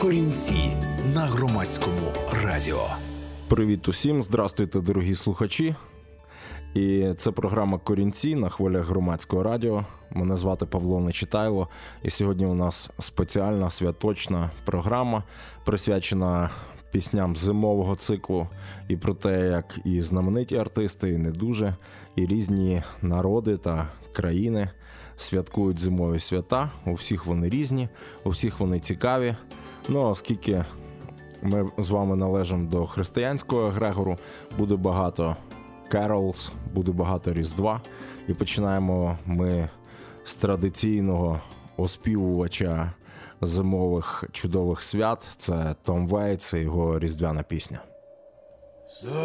Корінці на громадському радіо. Привіт усім, здрастуйте, дорогі слухачі. І це програма Корінці на хвилях громадського радіо. Мене звати Павло Нечитайло. І сьогодні у нас спеціальна святочна програма, присвячена пісням зимового циклу і про те, як і знамениті артисти, і не дуже, і різні народи та країни святкують зимові свята. У всіх вони різні, у всіх вони цікаві. Ну оскільки ми з вами належимо до християнського Грегору, буде багато Carols, буде багато Різдва. І починаємо ми з традиційного оспівувача зимових чудових свят. Це Том Вейтс і його різдвяна пісня. Так,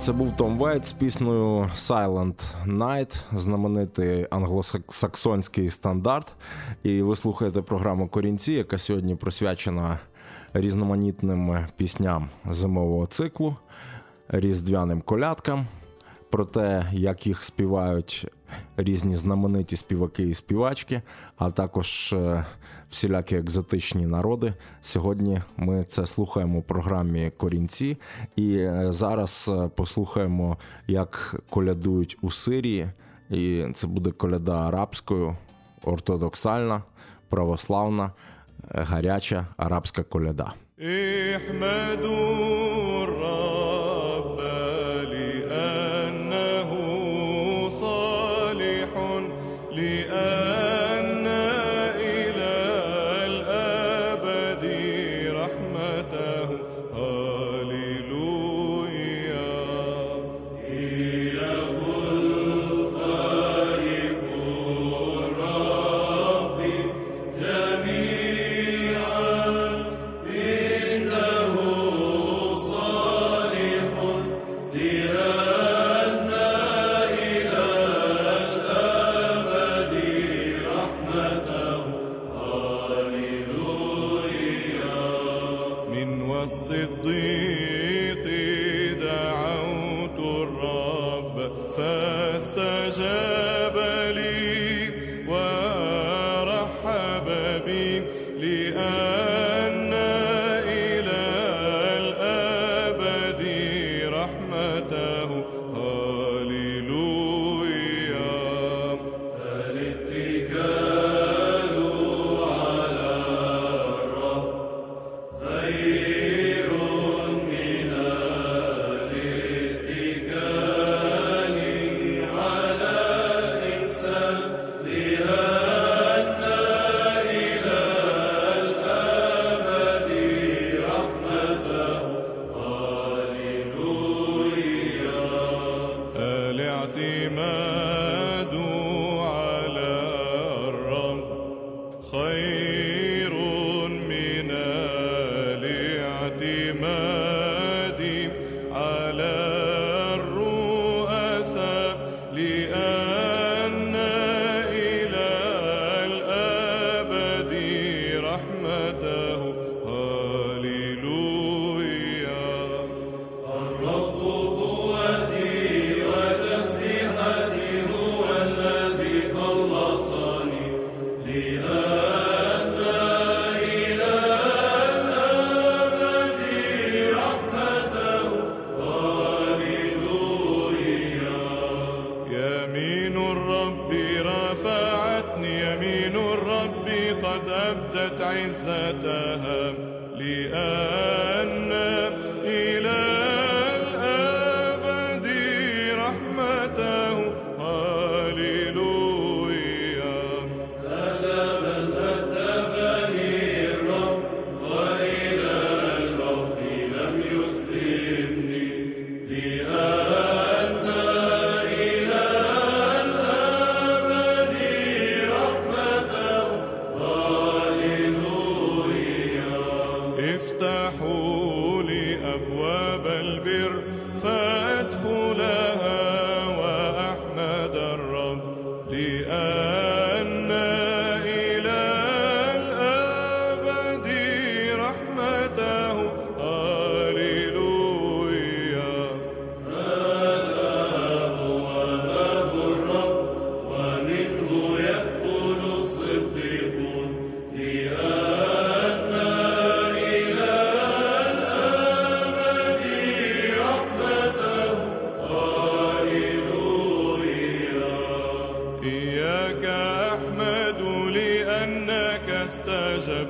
Це був Том Вейтс з піснею Silent Night, знаменитий англосаксонський стандарт. І ви слухаєте програму Корінці, яка сьогодні присвячена різноманітним пісням зимового циклу, різдвяним колядкам, про те, як їх співають різні знамениті співаки і співачки, а також е, всілякі екзотичні народи. Сьогодні ми це слухаємо у програмі Корінці, і е, зараз е, послухаємо, як колядують у Сирії, і це буде коляда арабською, ортодоксальна, православна, гаряча арабська коляда.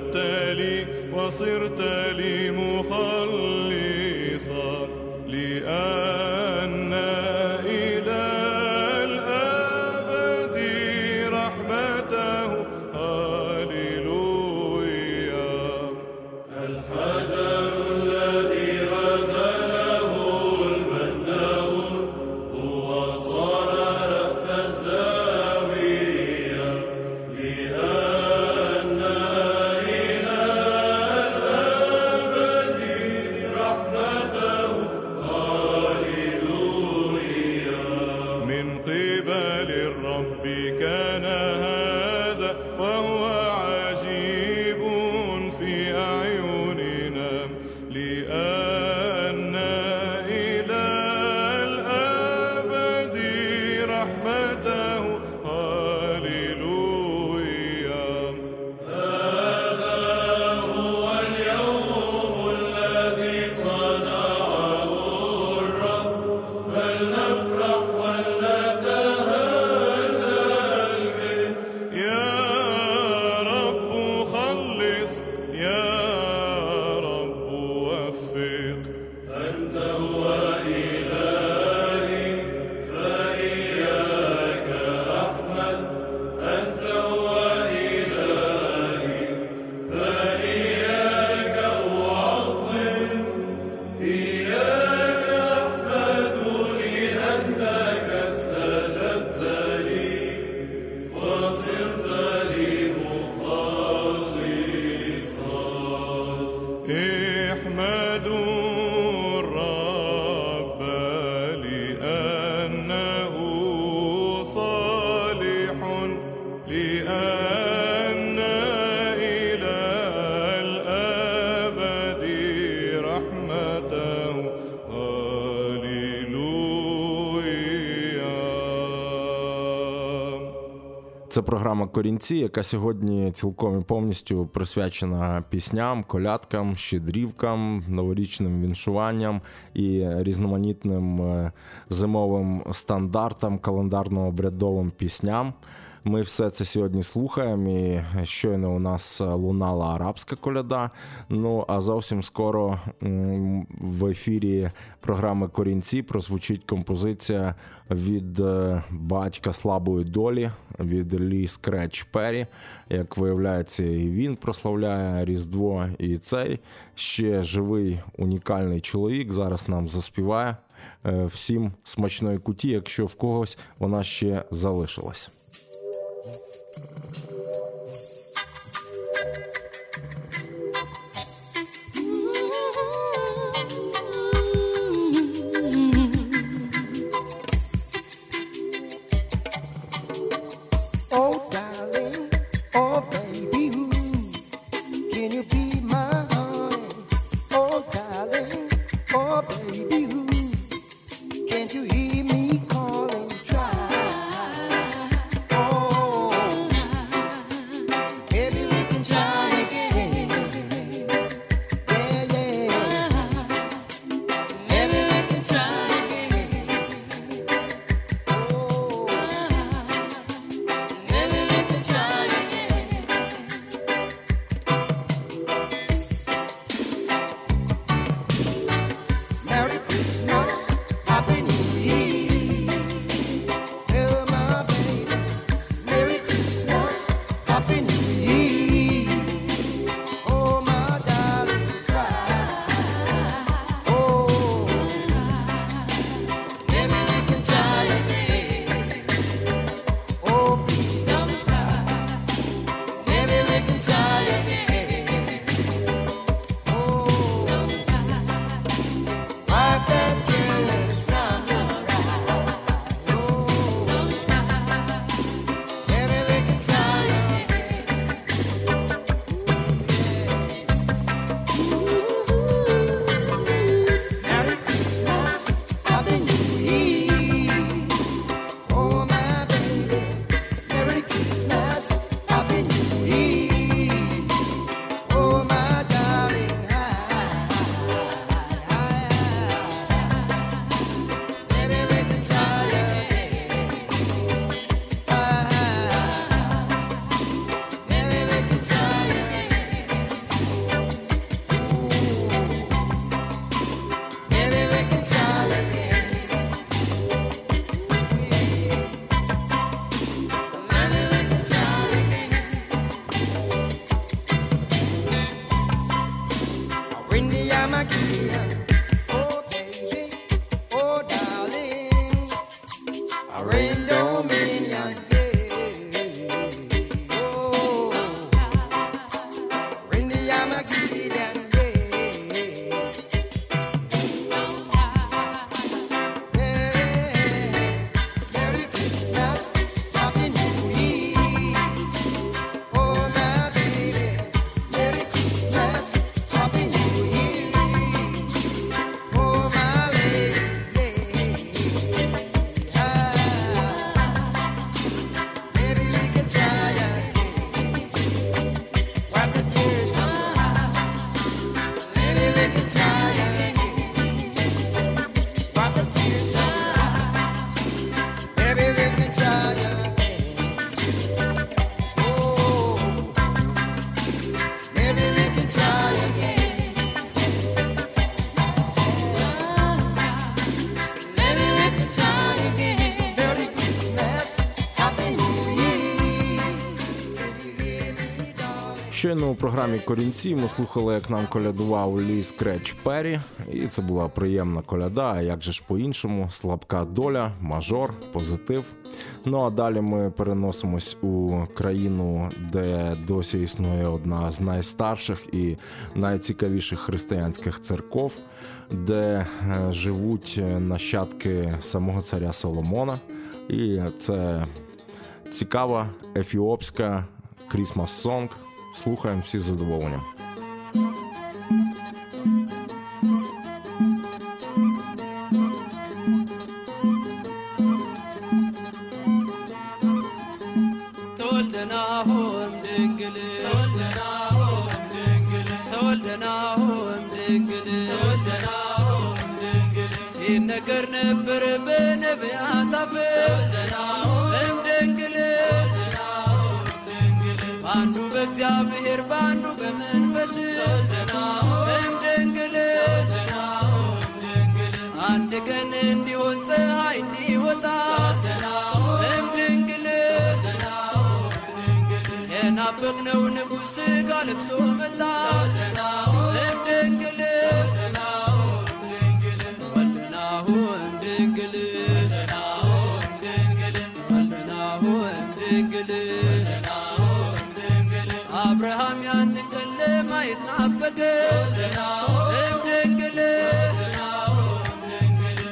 وجبت لي وصرت لي مخلصا لآل Це програма Корінці, яка сьогодні цілком і повністю присвячена пісням, колядкам, щедрівкам, новорічним віншуванням і різноманітним е, зимовим стандартам, календарно-обрядовим пісням. Ми все це сьогодні слухаємо. і Щойно у нас лунала арабська коляда. Ну а зовсім скоро в ефірі програми Корінці прозвучить композиція від е, батька слабої долі від Лі Скреч Перрі. Як виявляється, і він прославляє Різдво, і цей ще живий унікальний чоловік зараз нам заспіває е, всім смачної куті, якщо в когось вона ще залишилась. Щойно у програмі Корінці ми слухали, як нам колядував Лі Скреч Перрі, і це була приємна коляда. А як же ж по-іншому, слабка доля, мажор, позитив. Ну а далі ми переносимось у країну, де досі існує одна з найстарших і найцікавіших християнських церков, де е, живуть нащадки самого царя Соломона. І це цікава ефіопська крісмас сонг слухаємо всі з задоволенням. ተወልደናሆም ድንግል ተወልደናሆም ድንግል ተወልደናሆም ድንግል ተወልደናሆም ድንግል ሲነገር ነበር በነቢያት አፍ በአንዱ በእግዚአብሔር በአንዱ በመንፈስ። እም ድንግል አንድ ቀን እንዲሆን ፀሐይ እንዲወጣ። እም ድንግል የናፈቅነው ንጉሥ ሥጋ ለብሶ መጣ። እም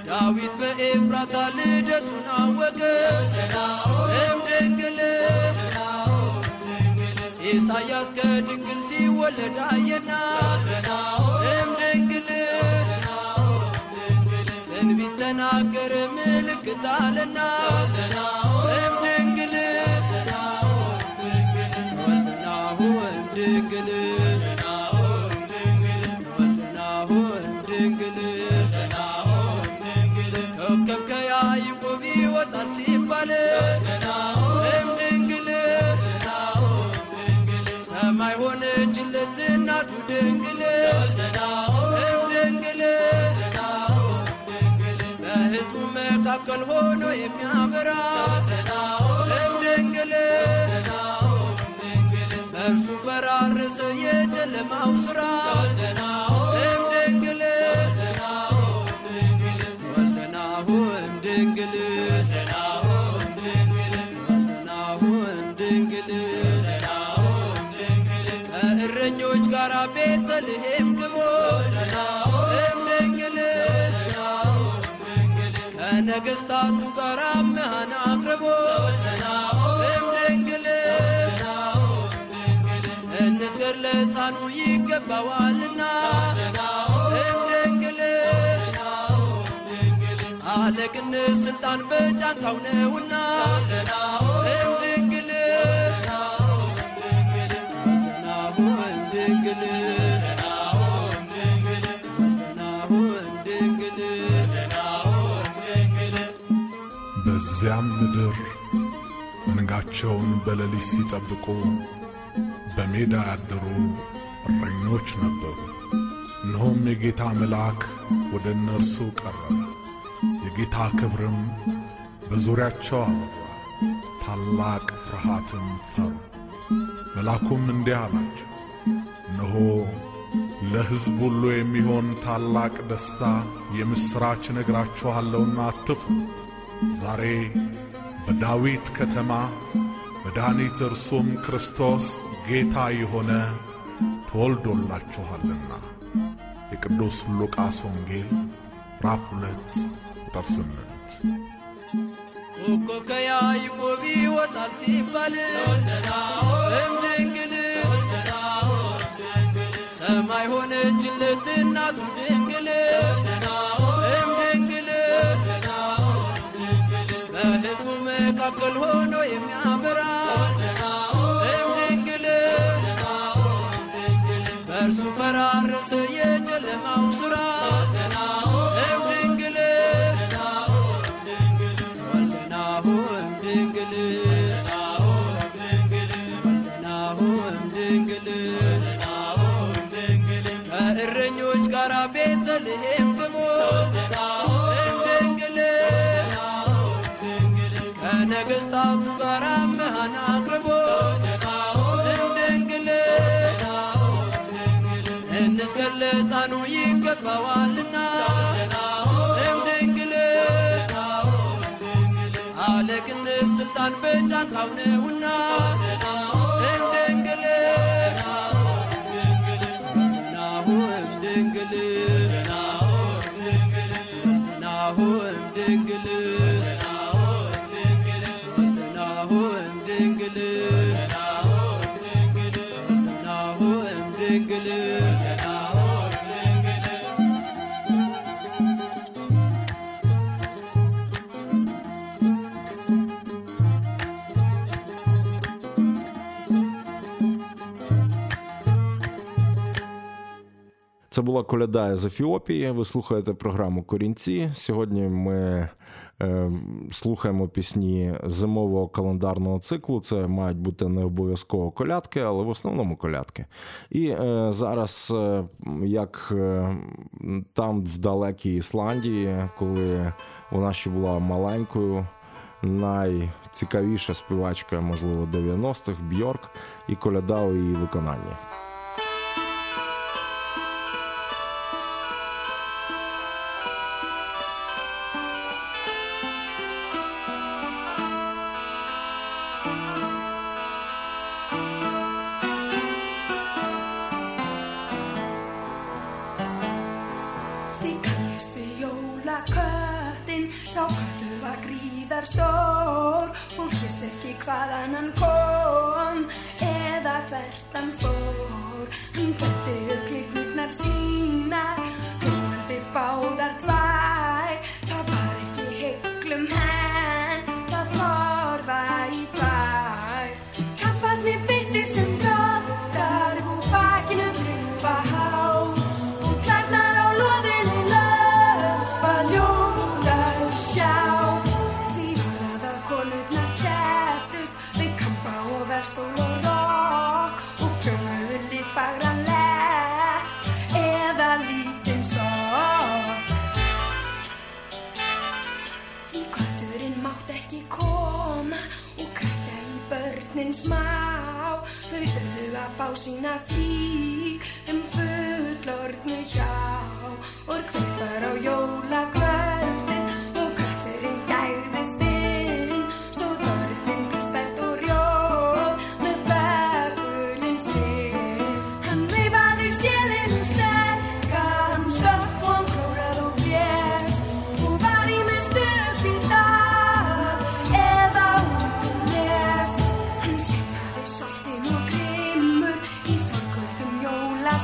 ዳዊት በኤፍራታ ልደቱን አወቀ እም ድንግል ኢሳያስ ከድንግል ሲወለድ አየና እም ትንቢት ተናገረ ምልክት አለና መካከል ሆኖ የሚያበራ እምድንግል በእርሱ ፈራረሰ የጨለማው ስራ እምድንግል ከእረኞች ጋር ቤተልሔም ነገስታቱ ጋር መሃን አቅርቦ እምድንግል እንስገር ለሕፃኑ ይገባዋልና እምድንግል አለቅን ስልጣን በጫንካው ነውና እምድንግል በዚያም ምድር መንጋቸውን በሌሊት ሲጠብቁ በሜዳ ያደሩ እረኞች ነበሩ። እነሆም የጌታ መልአክ ወደ እነርሱ ቀረበ፣ የጌታ ክብርም በዙሪያቸው አበራ፣ ታላቅ ፍርሃትም ፈሩ። መልአኩም እንዲህ አላቸው፣ እነሆ ለሕዝብ ሁሉ የሚሆን ታላቅ ደስታ የምሥራች እነግራችኋለሁና አትፍሩ። ዛሬ በዳዊት ከተማ መድኃኒት እርሱም ክርስቶስ ጌታ የሆነ ተወልዶላችኋልና። የቅዱስ ሉቃስ ወንጌል ምዕራፍ ሁለት ቁጥር ስምንት ኮከብ ከያዕቆብ ይወጣል ሲባል እም ድንግል ሰማይ ሆነችለት እናቱ በሕዝቡ መካከል ሆኖ የሚያበራ ይገባዋልና እምድንግል አለቅነት ስልጣን በእጃቸው ነውና Це була коляда з Ефіопії. Ви слухаєте програму Корінці. Сьогодні ми е, слухаємо пісні зимового календарного циклу. Це мають бути не обов'язково колядки, але в основному колядки. І е, зараз, е, як е, там в далекій Ісландії, коли вона ще була маленькою. Найцікавіша співачка, можливо, 90-х Бьорк і коляда у її виконанні. and call. upp á sína flík um fullornu hjá og hvert var á jól.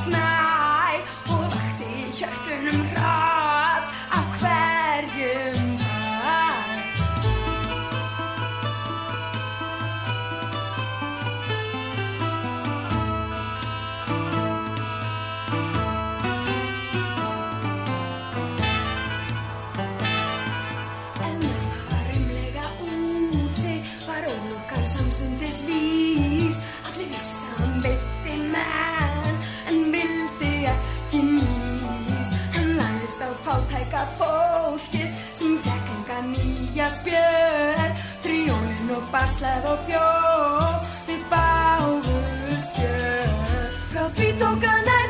nahe, oh, wachte ich auf deinem Raum. Par slavopio, vi pa au ruskie. Profito kanai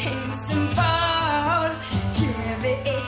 him some ball. Give it.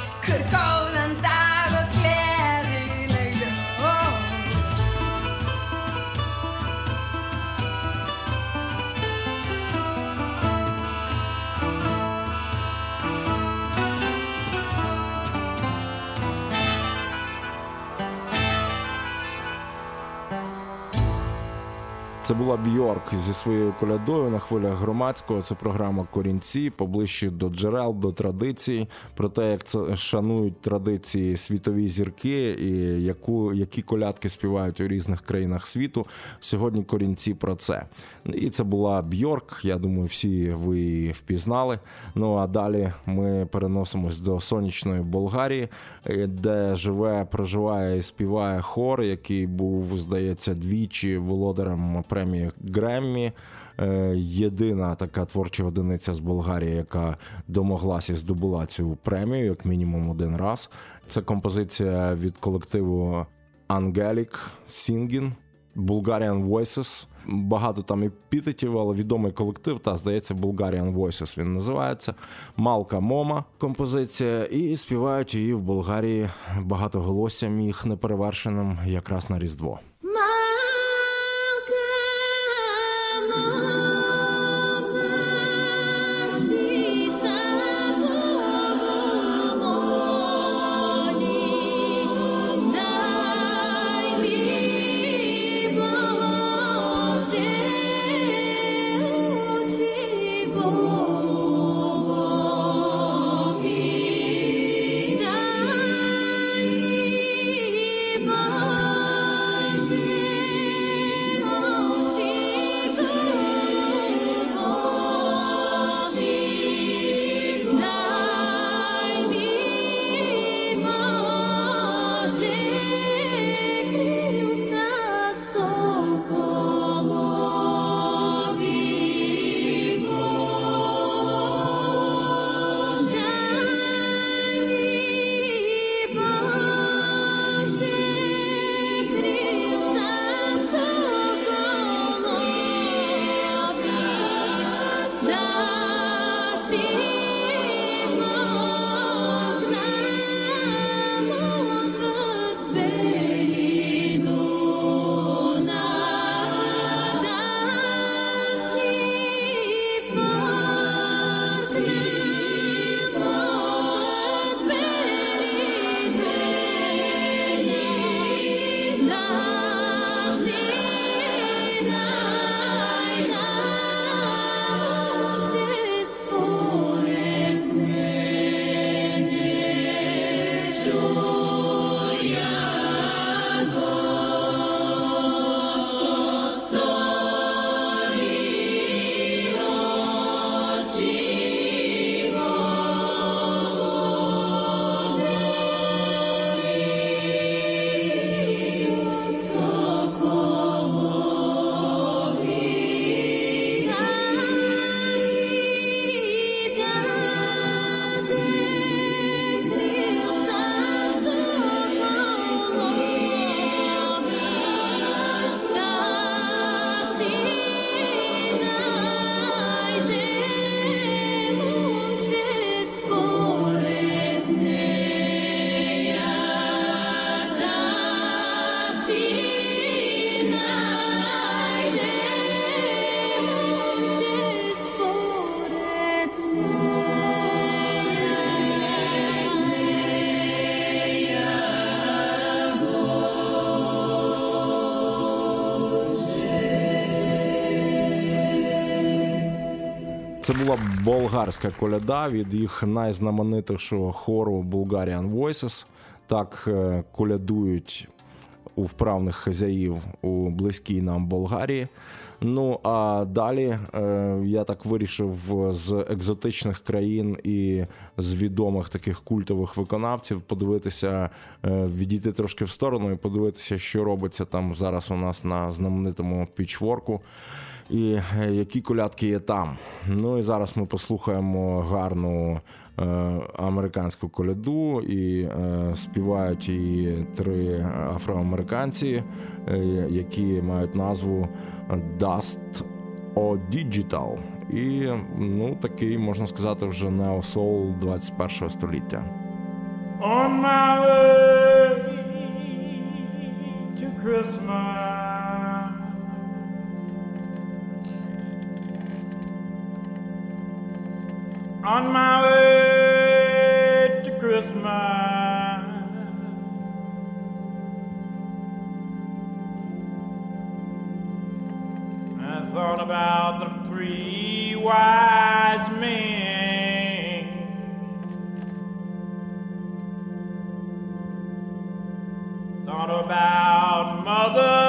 Це була Бьорк зі своєю колядою на хвилях громадського. Це програма Корінці поближче до джерел, до традицій, про те, як це шанують традиції світові зірки і яку, які колядки співають у різних країнах світу. Сьогодні корінці про це. І це була Бьорк. Я думаю, всі ви впізнали. Ну а далі ми переносимось до сонячної Болгарії, е, де живе, проживає і співає хор, який був, здається, двічі володарем премії Греммі. Е, Єдина така творча одиниця з Болгарії, яка домоглася і здобула цю премію, як мінімум один раз. Це композиція від колективу Angelic Singing, Bulgarian Voices. Багато там епітетів, але відомий колектив, та здається, Bulgarian Voices він називається. Малка Мома композиція. І співають її в Болгарії багатоголоссям їх неперевершеним якраз на Різдво. Це була болгарська коляда від їх найзнаменитішого хору Bulgarian Voices. Так е, колядують у вправних хазяїв у близькій нам Болгарії. Ну а далі е, я так вирішив з екзотичних країн і з відомих таких культових виконавців подивитися, е, відійти трошки в сторону і подивитися, що робиться там зараз у нас на знаменитому пічворку. І е, які колядки є там. Ну і зараз ми послухаємо гарну е, американську коляду, і е, співають її три афроамериканці, е, які мають назву Dust O Digital. І ну такий можна сказати вже неосоул 21 століття. On my way to Christmas. On my way to Christmas. I thought about the three wise men. Thought about mothers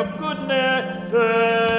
of goodness.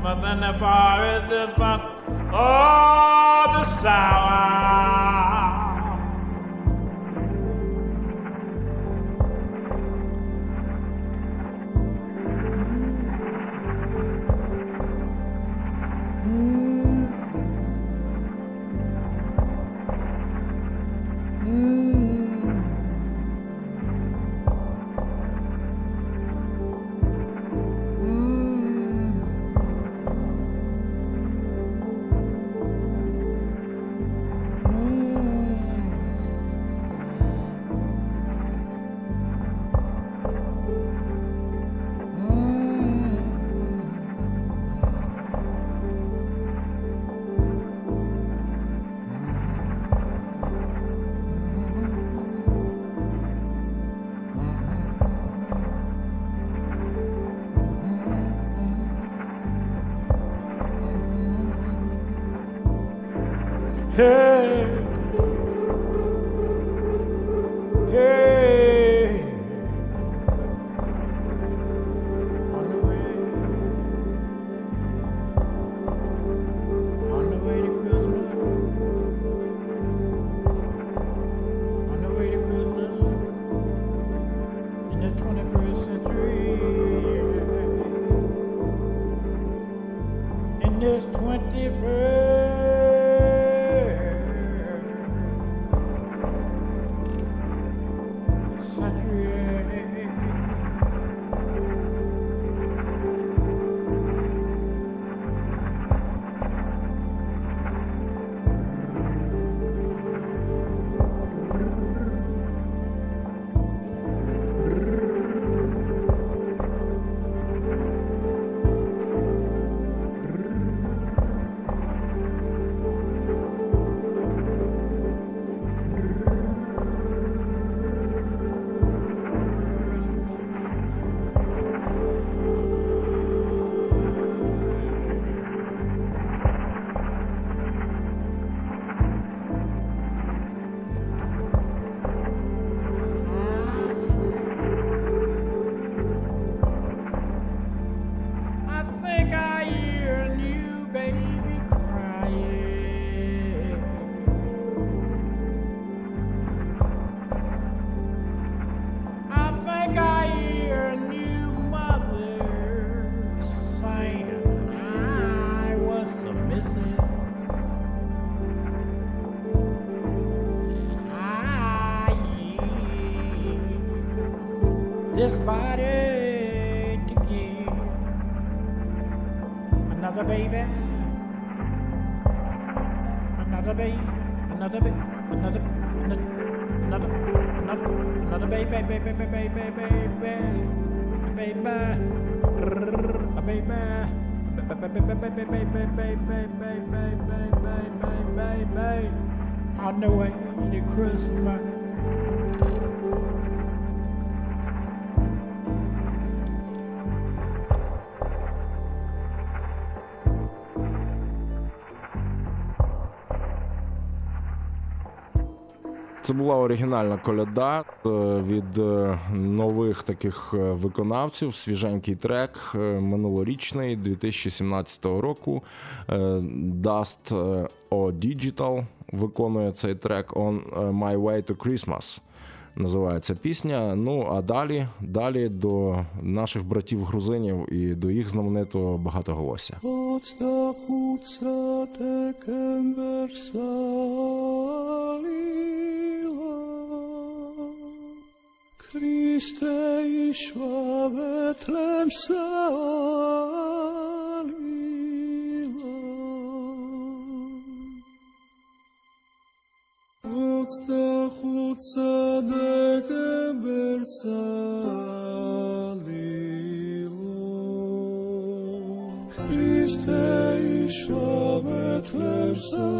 Smith and the fire is the sun, oh, the sour. baby, baby, baby. Це була оригінальна коляда е, від е, нових таких е, виконавців. Свіженький трек минулорічний 2017 року. Dust O Digital виконує цей трек On My Way to Christmas. Називається пісня. Ну а далі, далі до наших братів грузинів і до їх знаменитого багатоголосся. ქრისტე იშვა ბეთლემსა ოცდა ხუთსა დეკემბერსა ქრისტე იშვა ბეთლემსა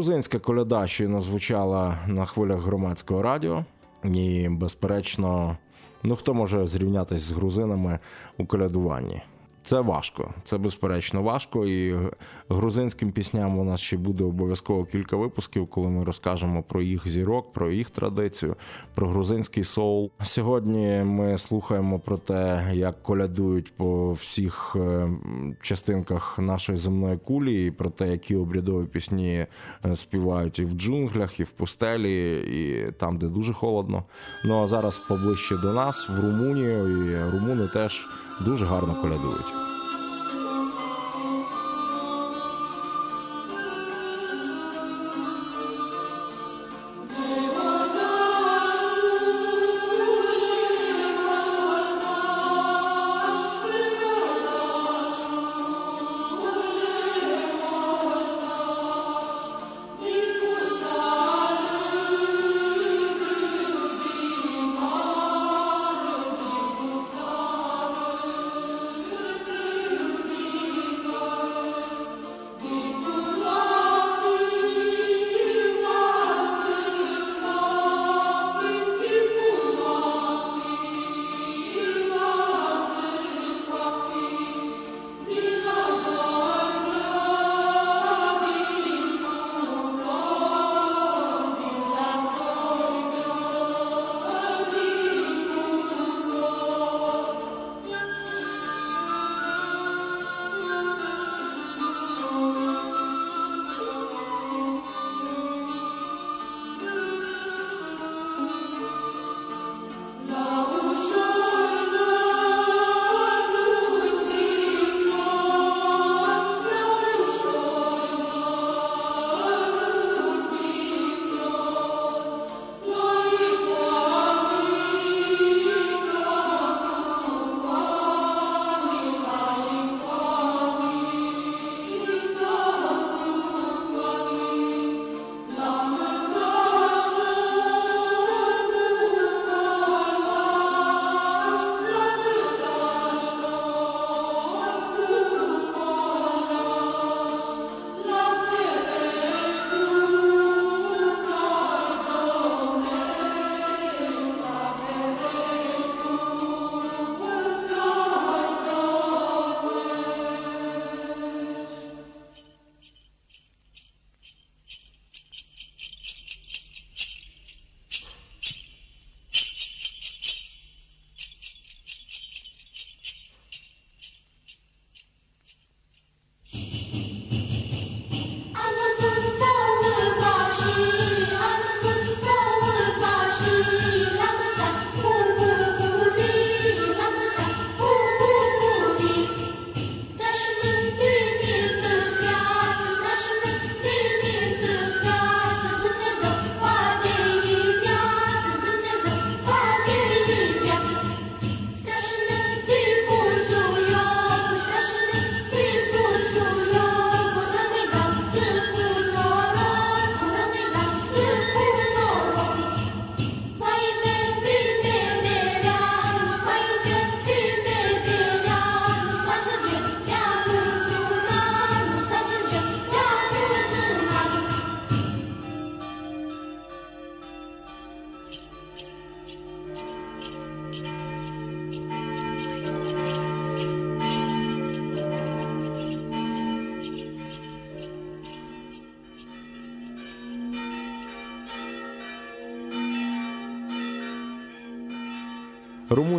Грузинська коляда щойно звучала на хвилях громадського радіо, і, безперечно, ну хто може зрівнятися з грузинами у колядуванні? Це важко, це безперечно важко. І грузинським пісням у нас ще буде обов'язково кілька випусків, коли ми розкажемо про їх зірок, про їх традицію, про грузинський соул. Сьогодні ми слухаємо про те, як колядують по всіх е, частинках нашої земної кулі, і про те, які обрядові пісні е, співають і в джунглях, і в пустелі, і там, де дуже холодно. Ну а зараз поближче до нас, в Румунію, і румуни теж дуже гарно колядують.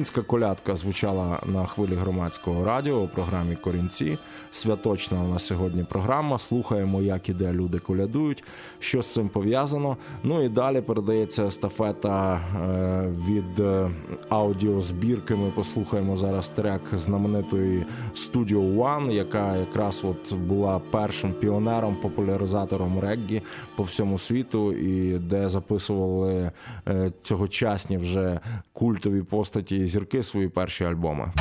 Румунська колядка звучала на хвилі громадського радіо у програмі Корінці. Святочна у нас сьогодні програма. Слухаємо, як і де люди колядують, що з цим пов'язано. Ну і далі передається естафета е, від е, аудіозбірки. Ми послухаємо зараз трек знаменитої Studio One, яка якраз от була першим піонером, популяризатором реггі по всьому світу, і де записували е, цьогочасні вже культові постаті зірки свої перші альбоми.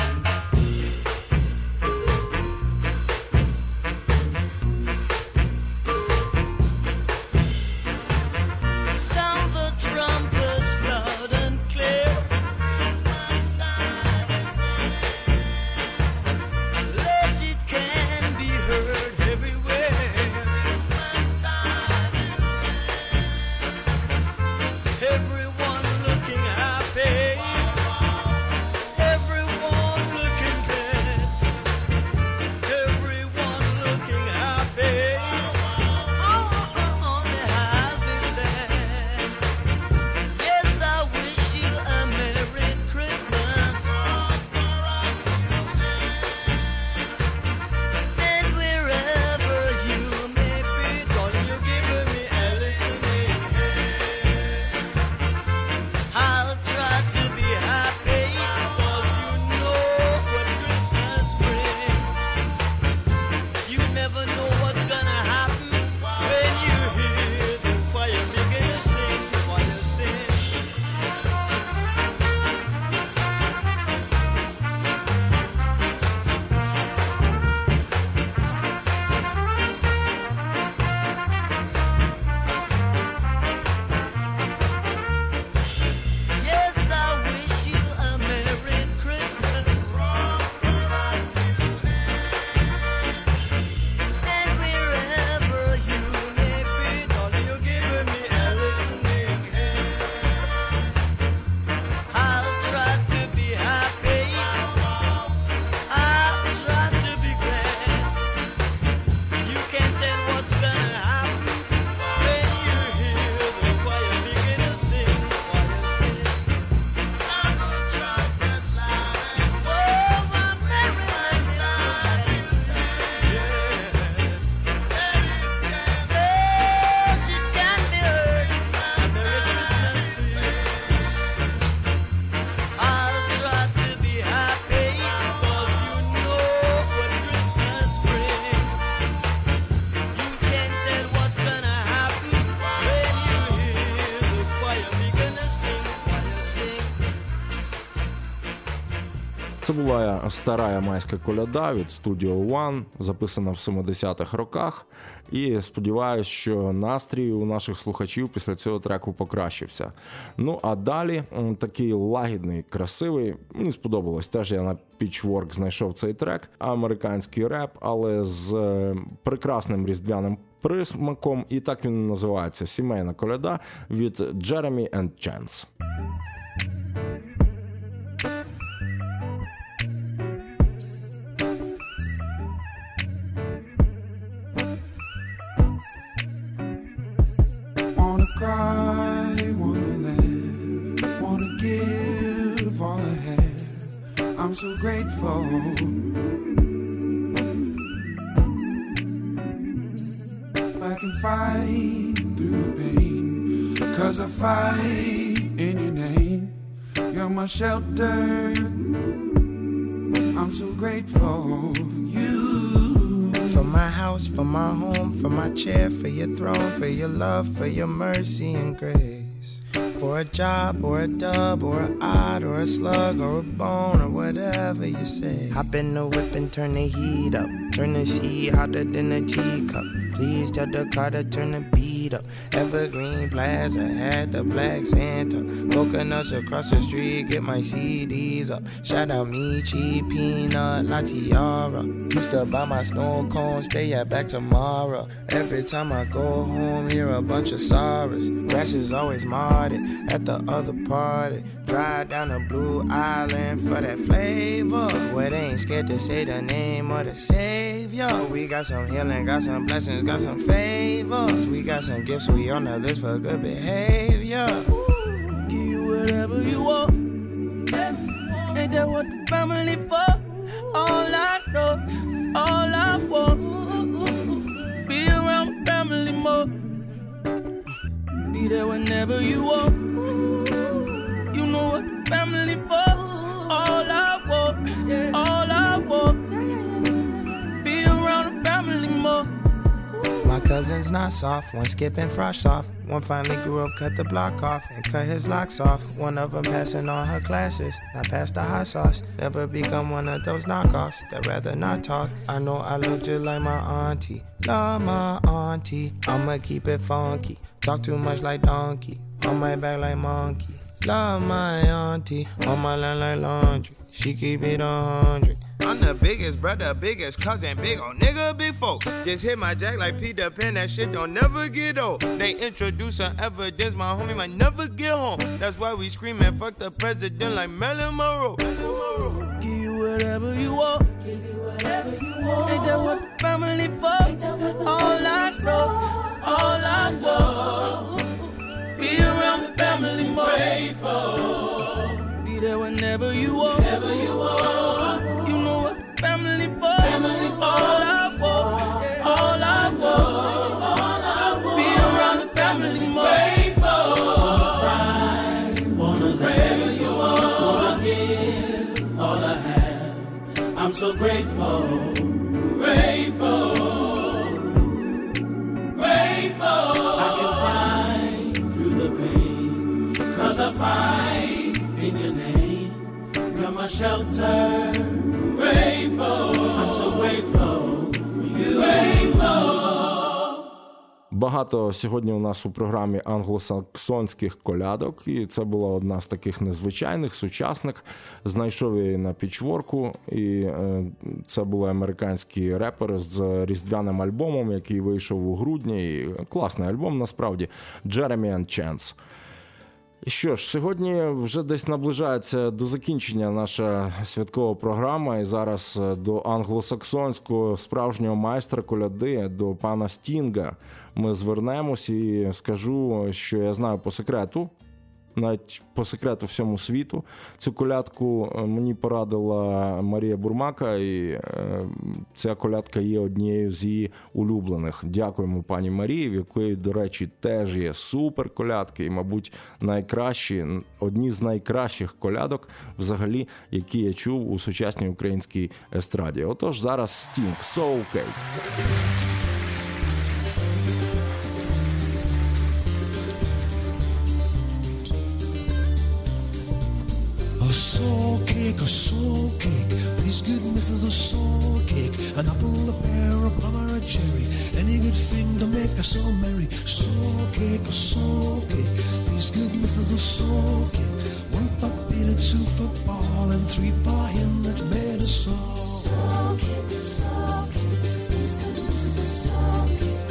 Була стара ямайська коляда від Studio One, записана в 70-х роках. І сподіваюся, що настрій у наших слухачів після цього треку покращився. Ну а далі такий лагідний, красивий. Мені сподобалось. Теж я на Pitchwork знайшов цей трек, американський реп, але з е, прекрасним різдвяним присмаком. І так він називається Сімейна коляда від Jeremy and Chance. Shelter. I'm so grateful for you. For my house, for my home, for my chair, for your throne, for your love, for your mercy and grace. For a job or a dub or a odd or a slug or a bone or whatever you say. Hop in the whip and turn the heat up. Turn the seat hotter than a teacup. Please tell the car to turn the beat Evergreen Plaza had the Black Santa. Coconuts across the street, get my CDs up. Shout out Michi, Peanut, La Tiara. Used to buy my snow cones, pay ya back tomorrow. Every time I go home, hear a bunch of sorrows. Grass is always modded at the other party. Drive down the Blue Island for that flavor. Where they ain't scared to say the name of the Savior. We got some healing, got some blessings, got some favors. We got some gifts, we on the list for good behavior. Give you whatever you want. Ain't that what the family for. All I know, all I want, be around family more. Be there whenever you want. You know what the family for. All I want, all I want, be around family more. Cousin's not soft, one skipping frost off. One finally grew up, cut the block off, and cut his locks off. One of them passing all her classes, not past the hot sauce. Never become one of those knockoffs that rather not talk. I know I look just like my auntie, love my auntie. I'ma keep it funky, talk too much like donkey, on my back like monkey. Love my auntie, on my line like laundry. She keep it a hundred. I'm the biggest brother, biggest cousin, big old nigga, big folks. Just hit my jack like Peter Pan, that shit don't never get old. They introduce some evidence, my homie might never get home. That's why we screaming, fuck the president like Marilyn Monroe. Give you whatever you want. Ain't that what the family for? All I know, all I want. Be around the family more. Be there whenever you want. Whenever you want. I'm so grateful, grateful, grateful. I can find through the pain, cause I fight in your name. You're my shelter, Багато сьогодні у нас у програмі англосаксонських колядок, і це була одна з таких незвичайних сучасних. Знайшов її на пічворку, і е, це були американські репери з різдвяним альбомом, який вийшов у грудні. І класний альбом насправді Jeremy and Chance. Що ж, сьогодні вже десь наближається до закінчення наша святкова програма, і зараз е, до англосаксонського справжнього майстра коляди, до пана Стінга, ми звернемось і скажу, що я знаю по секрету. Навіть по секрету всьому світу цю колядку е, мені порадила Марія Бурмака, і е, ця колядка є однією з її улюблених. Дякуємо пані Марії, в якої, до речі, теж є супер колядки, і, мабуть, найкращі, одні з найкращих колядок, взагалі, які я чув у сучасній українській естраді. Отож, зараз Стінг So okay. Soul cake, a soul cake. Please, good missus, a soul cake. An apple, a pear, a plum, or a cherry. Any good thing to make us so merry. Soul cake, a soul cake. Please, good missus, a soul cake. One for Peter, two for Paul, and three for him that made us all. Soul cake, soul cake. Please, good missus, a soul cake.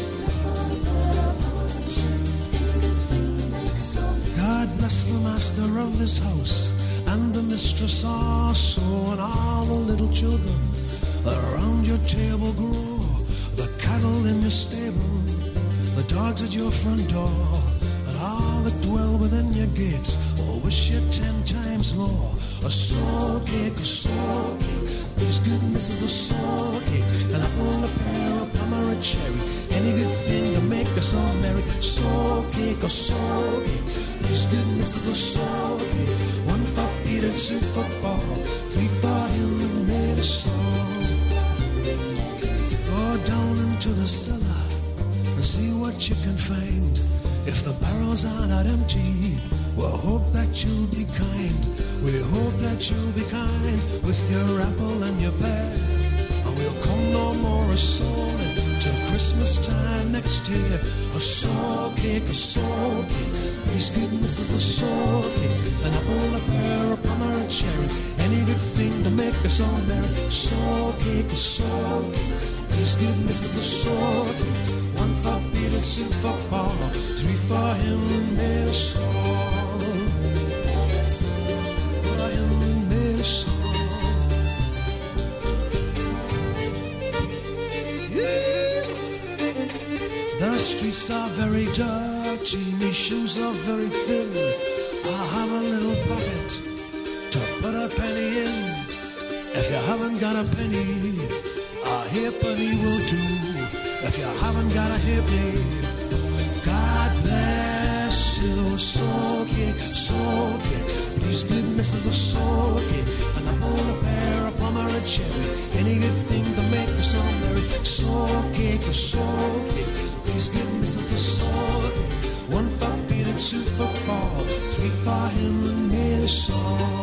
God bless the master of this house and the mistress also, and all the little children around your table grow, the cattle in your stable, the dogs at your front door, and all that dwell within your gates. Oh, wish you ten times more. A soul cake, a soul cake. Please, goodness is a soul cake. An apple, a pear, a plum, or a cherry. Any good thing to make us all merry. Soul cake, a soul cake. Please, goodness is a soul Peter, two for three for him that made us all. Go down into the cellar and see what you can find. If the barrels are not empty, we'll hope that you'll be kind. We hope that you'll be kind with your apple and your pear. And we'll come no more a sewing till Christmas time next year. A soul cake, a soul cake. Please goodness is a soul cake. An apple, a pear, cherry. Any good thing to make us all merry. Soul cake, soul cake. Please goodness is a soul cake. One for Peter, two for Paul, three for him made us all. For him made us all. The streets are very dirty, my shoes are very thin. I have a little pocket got a penny, a halfpenny will do. If you haven't got a halfpenny, God bless you. So get, so get. These good misses are so get. And I'm on a pair of plumber and cherry. Any good thing to make us all merry. So get, so get. These good misses are so get. One for Peter, two for Paul, three for him and me to Saul.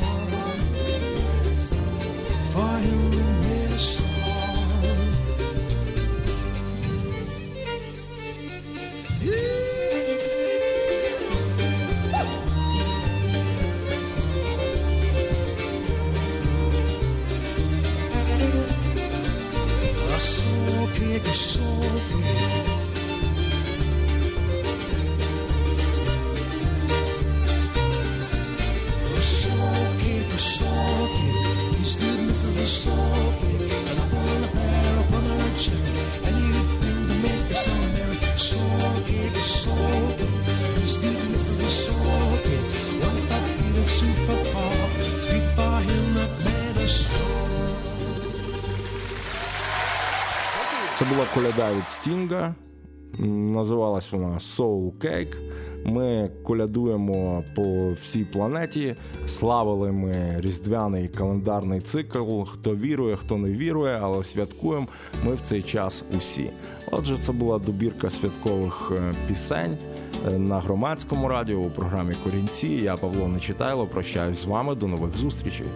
Від Називалась вона Soul Cake. Ми колядуємо по всій планеті. Славили ми різдвяний календарний цикл. Хто вірує, хто не вірує, але святкуємо ми в цей час усі. Отже, це була добірка святкових е, пісень е, на громадському радіо у програмі Корінці. Я Павло Нечитайло. Прощаюсь з вами. До нових зустрічей.